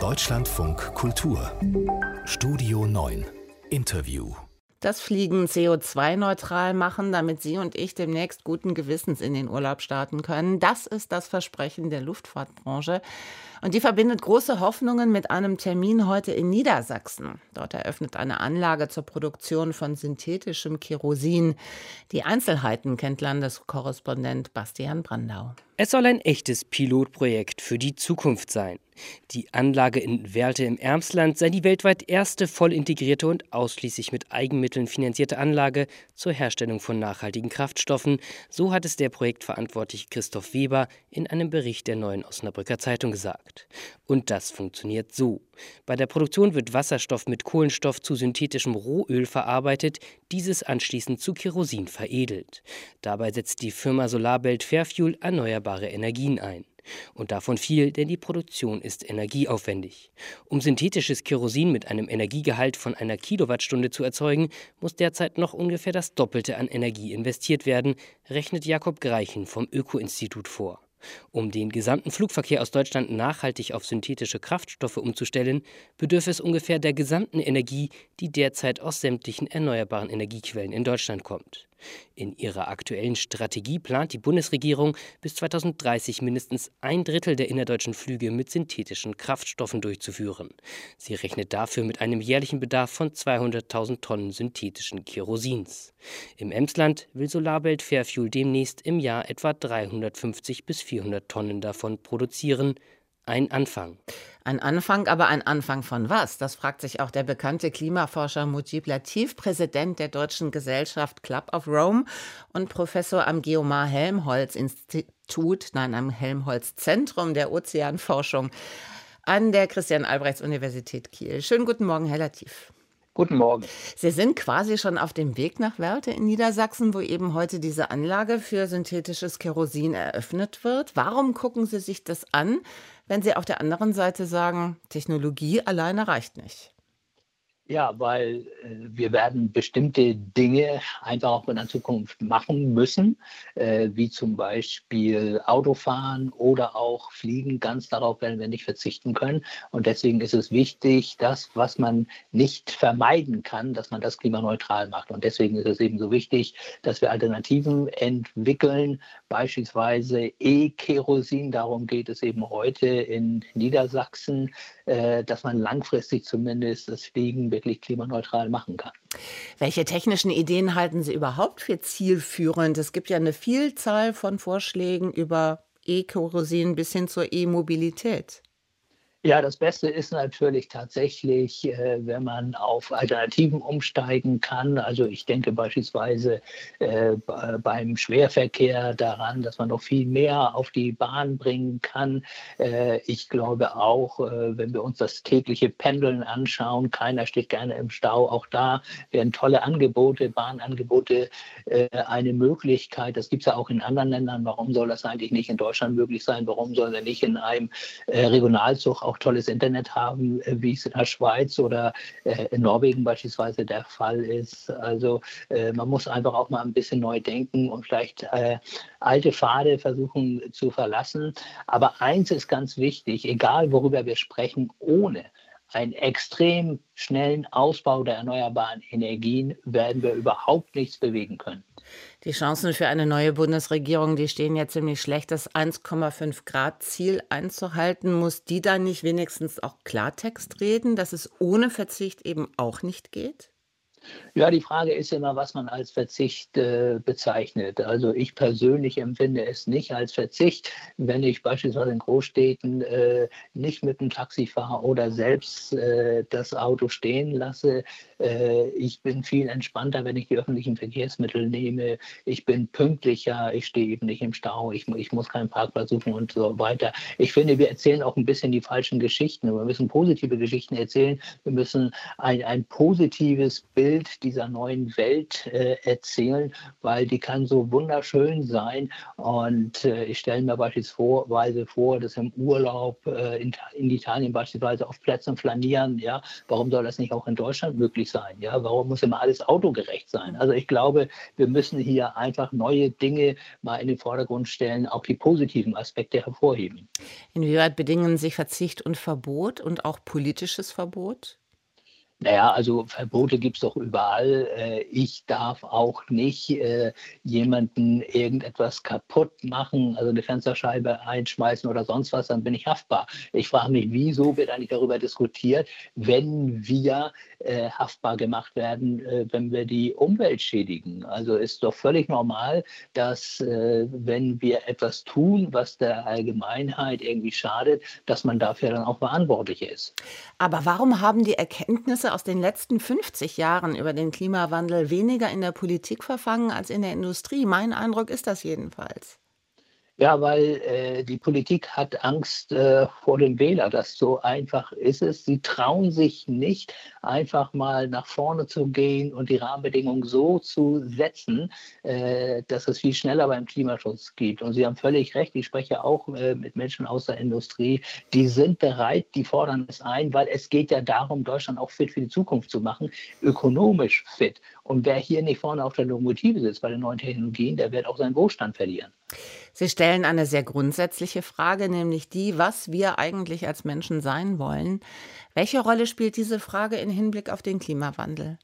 Deutschlandfunk Kultur Studio 9 Interview das Fliegen CO2-neutral machen, damit Sie und ich demnächst guten Gewissens in den Urlaub starten können. Das ist das Versprechen der Luftfahrtbranche. Und die verbindet große Hoffnungen mit einem Termin heute in Niedersachsen. Dort eröffnet eine Anlage zur Produktion von synthetischem Kerosin. Die Einzelheiten kennt Landeskorrespondent Bastian Brandau. Es soll ein echtes Pilotprojekt für die Zukunft sein. Die Anlage in Werlte im Ermsland sei die weltweit erste voll integrierte und ausschließlich mit Eigenmitteln finanzierte Anlage zur Herstellung von nachhaltigen Kraftstoffen. So hat es der Projektverantwortliche Christoph Weber in einem Bericht der neuen Osnabrücker Zeitung gesagt. Und das funktioniert so. Bei der Produktion wird Wasserstoff mit Kohlenstoff zu synthetischem Rohöl verarbeitet, dieses anschließend zu Kerosin veredelt. Dabei setzt die Firma Solarbelt Fairfuel erneuerbare Energien ein. Und davon viel, denn die Produktion ist energieaufwendig. Um synthetisches Kerosin mit einem Energiegehalt von einer Kilowattstunde zu erzeugen, muss derzeit noch ungefähr das Doppelte an Energie investiert werden, rechnet Jakob Greichen vom Öko-Institut vor. Um den gesamten Flugverkehr aus Deutschland nachhaltig auf synthetische Kraftstoffe umzustellen, bedürfe es ungefähr der gesamten Energie, die derzeit aus sämtlichen erneuerbaren Energiequellen in Deutschland kommt. In ihrer aktuellen Strategie plant die Bundesregierung, bis 2030 mindestens ein Drittel der innerdeutschen Flüge mit synthetischen Kraftstoffen durchzuführen. Sie rechnet dafür mit einem jährlichen Bedarf von 200.000 Tonnen synthetischen Kerosins. Im Emsland will Solarbelt Fairfuel demnächst im Jahr etwa 350 bis 400 Tonnen davon produzieren. Ein Anfang. Ein Anfang, aber ein Anfang von was? Das fragt sich auch der bekannte Klimaforscher Mujib Latif, Präsident der Deutschen Gesellschaft Club of Rome und Professor am Geomar Helmholtz Institut, nein, am Helmholtz Zentrum der Ozeanforschung an der Christian Albrechts Universität Kiel. Schönen guten Morgen, Herr Latif. Guten Morgen. Sie sind quasi schon auf dem Weg nach Wörthe in Niedersachsen, wo eben heute diese Anlage für synthetisches Kerosin eröffnet wird. Warum gucken Sie sich das an? Wenn Sie auf der anderen Seite sagen, Technologie alleine reicht nicht? Ja, weil äh, wir werden bestimmte Dinge einfach auch in der Zukunft machen müssen, äh, wie zum Beispiel Autofahren oder auch Fliegen. Ganz darauf werden wir nicht verzichten können. Und deswegen ist es wichtig, das, was man nicht vermeiden kann, dass man das klimaneutral macht. Und deswegen ist es eben so wichtig, dass wir Alternativen entwickeln, beispielsweise E-Kerosin. Darum geht es eben heute in Niedersachsen, äh, dass man langfristig zumindest das Fliegen wirklich klimaneutral machen kann. Welche technischen Ideen halten Sie überhaupt für zielführend? Es gibt ja eine Vielzahl von Vorschlägen über E-Kerosin bis hin zur E-Mobilität. Ja, das Beste ist natürlich tatsächlich, äh, wenn man auf Alternativen umsteigen kann. Also ich denke beispielsweise äh, beim Schwerverkehr daran, dass man noch viel mehr auf die Bahn bringen kann. Äh, ich glaube auch, wenn wir uns das tägliche Pendeln anschauen, keiner steht gerne im Stau. Auch da werden tolle Angebote, Bahnangebote eine Möglichkeit. Das gibt es ja auch in anderen Ländern. Warum soll das eigentlich nicht in Deutschland möglich sein? Warum soll er nicht in einem Regionalzug auch auch tolles Internet haben, äh, wie es in der Schweiz oder äh, in Norwegen beispielsweise der Fall ist. Also äh, man muss einfach auch mal ein bisschen neu denken und vielleicht alte Pfade versuchen zu verlassen. Aber eins ist ganz wichtig, egal worüber wir sprechen, ohne einen extrem schnellen Ausbau der erneuerbaren Energien werden wir überhaupt nichts bewegen können. Die Chancen für eine neue Bundesregierung, die stehen ja ziemlich schlecht. Das 1,5 Grad Ziel einzuhalten, muss die dann nicht wenigstens auch Klartext reden, dass es ohne Verzicht eben auch nicht geht? Ja, die Frage ist immer, was man als Verzicht äh, bezeichnet. Also ich persönlich empfinde es nicht als Verzicht, wenn ich beispielsweise in Großstädten äh, nicht mit dem Taxi fahre oder selbst äh, das Auto stehen lasse. Äh, ich bin viel entspannter, wenn ich die öffentlichen Verkehrsmittel nehme. Ich bin pünktlicher, ich stehe eben nicht im Stau, ich, ich muss keinen Parkplatz suchen und so weiter. Ich finde, wir erzählen auch ein bisschen die falschen Geschichten. Wir müssen positive Geschichten erzählen. Wir müssen ein, ein positives Bild dieser neuen Welt äh, erzählen, weil die kann so wunderschön sein. Und äh, ich stelle mir beispielsweise vor, dass im Urlaub äh, in, in, Italien beispielsweise auf Plätzen flanieren. Ja, warum soll das nicht auch in Deutschland möglich sein? Ja, warum muss immer alles autogerecht sein? Also ich glaube, wir müssen hier einfach neue Dinge mal in den Vordergrund stellen, auch die positiven Aspekte hervorheben. Inwieweit bedingen sich Verzicht und Verbot und auch politisches Verbot? Naja, also Verbote gibt es doch überall. Äh, ich darf auch nicht äh, jemanden irgendetwas kaputt machen, also eine Fensterscheibe einschmeißen oder sonst was, dann bin ich haftbar. Ich frage mich, wieso wird eigentlich darüber diskutiert, wenn wir äh, haftbar gemacht werden, wenn wir die Umwelt schädigen. Also ist doch völlig normal, dass wenn wir etwas tun, was der Allgemeinheit irgendwie schadet, dass man dafür dann auch verantwortlich ist. Aber warum haben die Erkenntnisse aus den letzten 50 Jahren über den Klimawandel weniger in der Politik verfangen als in der Industrie. Mein Eindruck ist das jedenfalls. Ja, weil äh, die Politik hat Angst äh, vor dem Wähler. Das so einfach ist es. Sie trauen sich nicht, einfach mal nach vorne zu gehen und die Rahmenbedingungen so zu setzen, äh, dass es viel schneller beim Klimaschutz gibt. Und Sie haben völlig recht. Ich spreche auch äh, mit Menschen aus der Industrie. Die sind bereit, die fordern es ein, weil es geht ja darum, Deutschland auch fit für die Zukunft zu machen, ökonomisch fit. Und wer hier nicht vorne auf der Lokomotive sitzt bei den neuen Technologien, der wird auch seinen Wohlstand verlieren. Sie stellen eine sehr grundsätzliche Frage, nämlich die, was wir eigentlich als Menschen sein wollen. Welche Rolle spielt diese Frage im Hinblick auf den Klimawandel?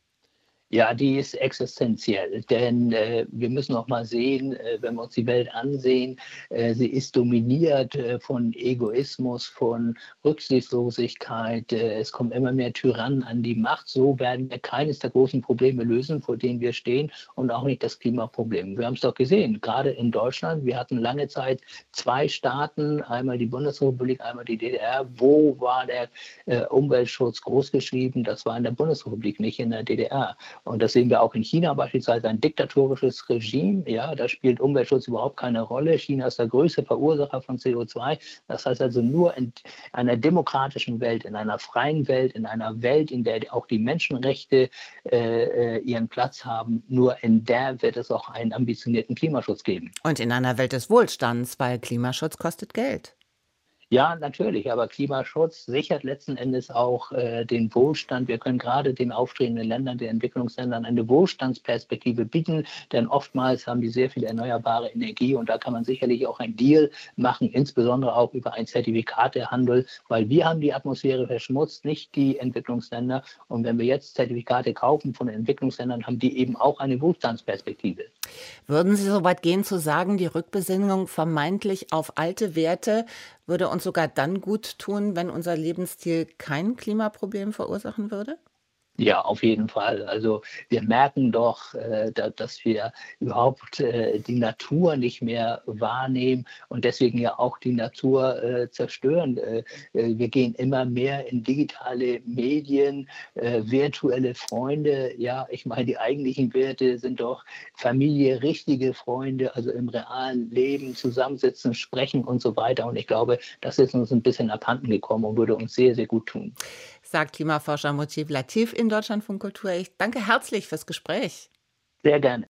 Ja, die ist existenziell, denn äh, wir müssen auch mal sehen, äh, wenn wir uns die Welt ansehen, äh, sie ist dominiert äh, von Egoismus, von Rücksichtslosigkeit. Äh, es kommen immer mehr Tyrannen an die Macht. So werden wir keines der großen Probleme lösen, vor denen wir stehen und auch nicht das Klimaproblem. Wir haben es doch gesehen, gerade in Deutschland. Wir hatten lange Zeit zwei Staaten, einmal die Bundesrepublik, einmal die DDR. Wo war der äh, Umweltschutz großgeschrieben? Das war in der Bundesrepublik, nicht in der DDR. Und das sehen wir auch in China beispielsweise, ein diktatorisches Regime. Ja, da spielt Umweltschutz überhaupt keine Rolle. China ist der größte Verursacher von CO2. Das heißt also nur in einer demokratischen Welt, in einer freien Welt, in einer Welt, in der auch die Menschenrechte äh, äh ihren Platz haben, nur in der wird es auch einen ambitionierten Klimaschutz geben. Und in einer Welt des Wohlstands, weil Klimaschutz kostet Geld. Ja, natürlich, aber Klimaschutz sichert letzten Endes auch äh, den Wohlstand. Wir können gerade den aufstrebenden Ländern, den Entwicklungsländern eine Wohlstandsperspektive bieten, denn oftmals haben die sehr viel erneuerbare Energie und da kann man sicherlich auch ein Deal machen, insbesondere auch über ein Zertifikatehandel, weil wir haben die Atmosphäre verschmutzt, nicht die Entwicklungsländer. Und wenn wir jetzt Zertifikate kaufen von Entwicklungsländern, haben die eben auch eine Wohlstandsperspektive. Würden Sie so weit gehen zu sagen, die Rückbesinnung vermeintlich auf alte Werte würde uns sogar dann gut tun, wenn unser Lebensstil kein Klimaproblem verursachen würde? Ja, auf jeden Fall. Also wir merken doch, äh, da, dass wir überhaupt äh, die Natur nicht mehr wahrnehmen und deswegen ja auch die Natur äh, zerstören. Äh, äh, wir gehen immer mehr in digitale Medien, äh, virtuelle Freunde. Ja, ich meine, die eigentlichen Werte sind doch Familie, richtige Freunde, also im realen Leben zusammensitzen, sprechen und so weiter. Und ich glaube, das ist uns ein bisschen abhanden gekommen und würde uns sehr, sehr gut tun sagt Klimaforscher Motiv Latif in Deutschlandfunk Kultur. Ich danke herzlich fürs Gespräch. Sehr gerne.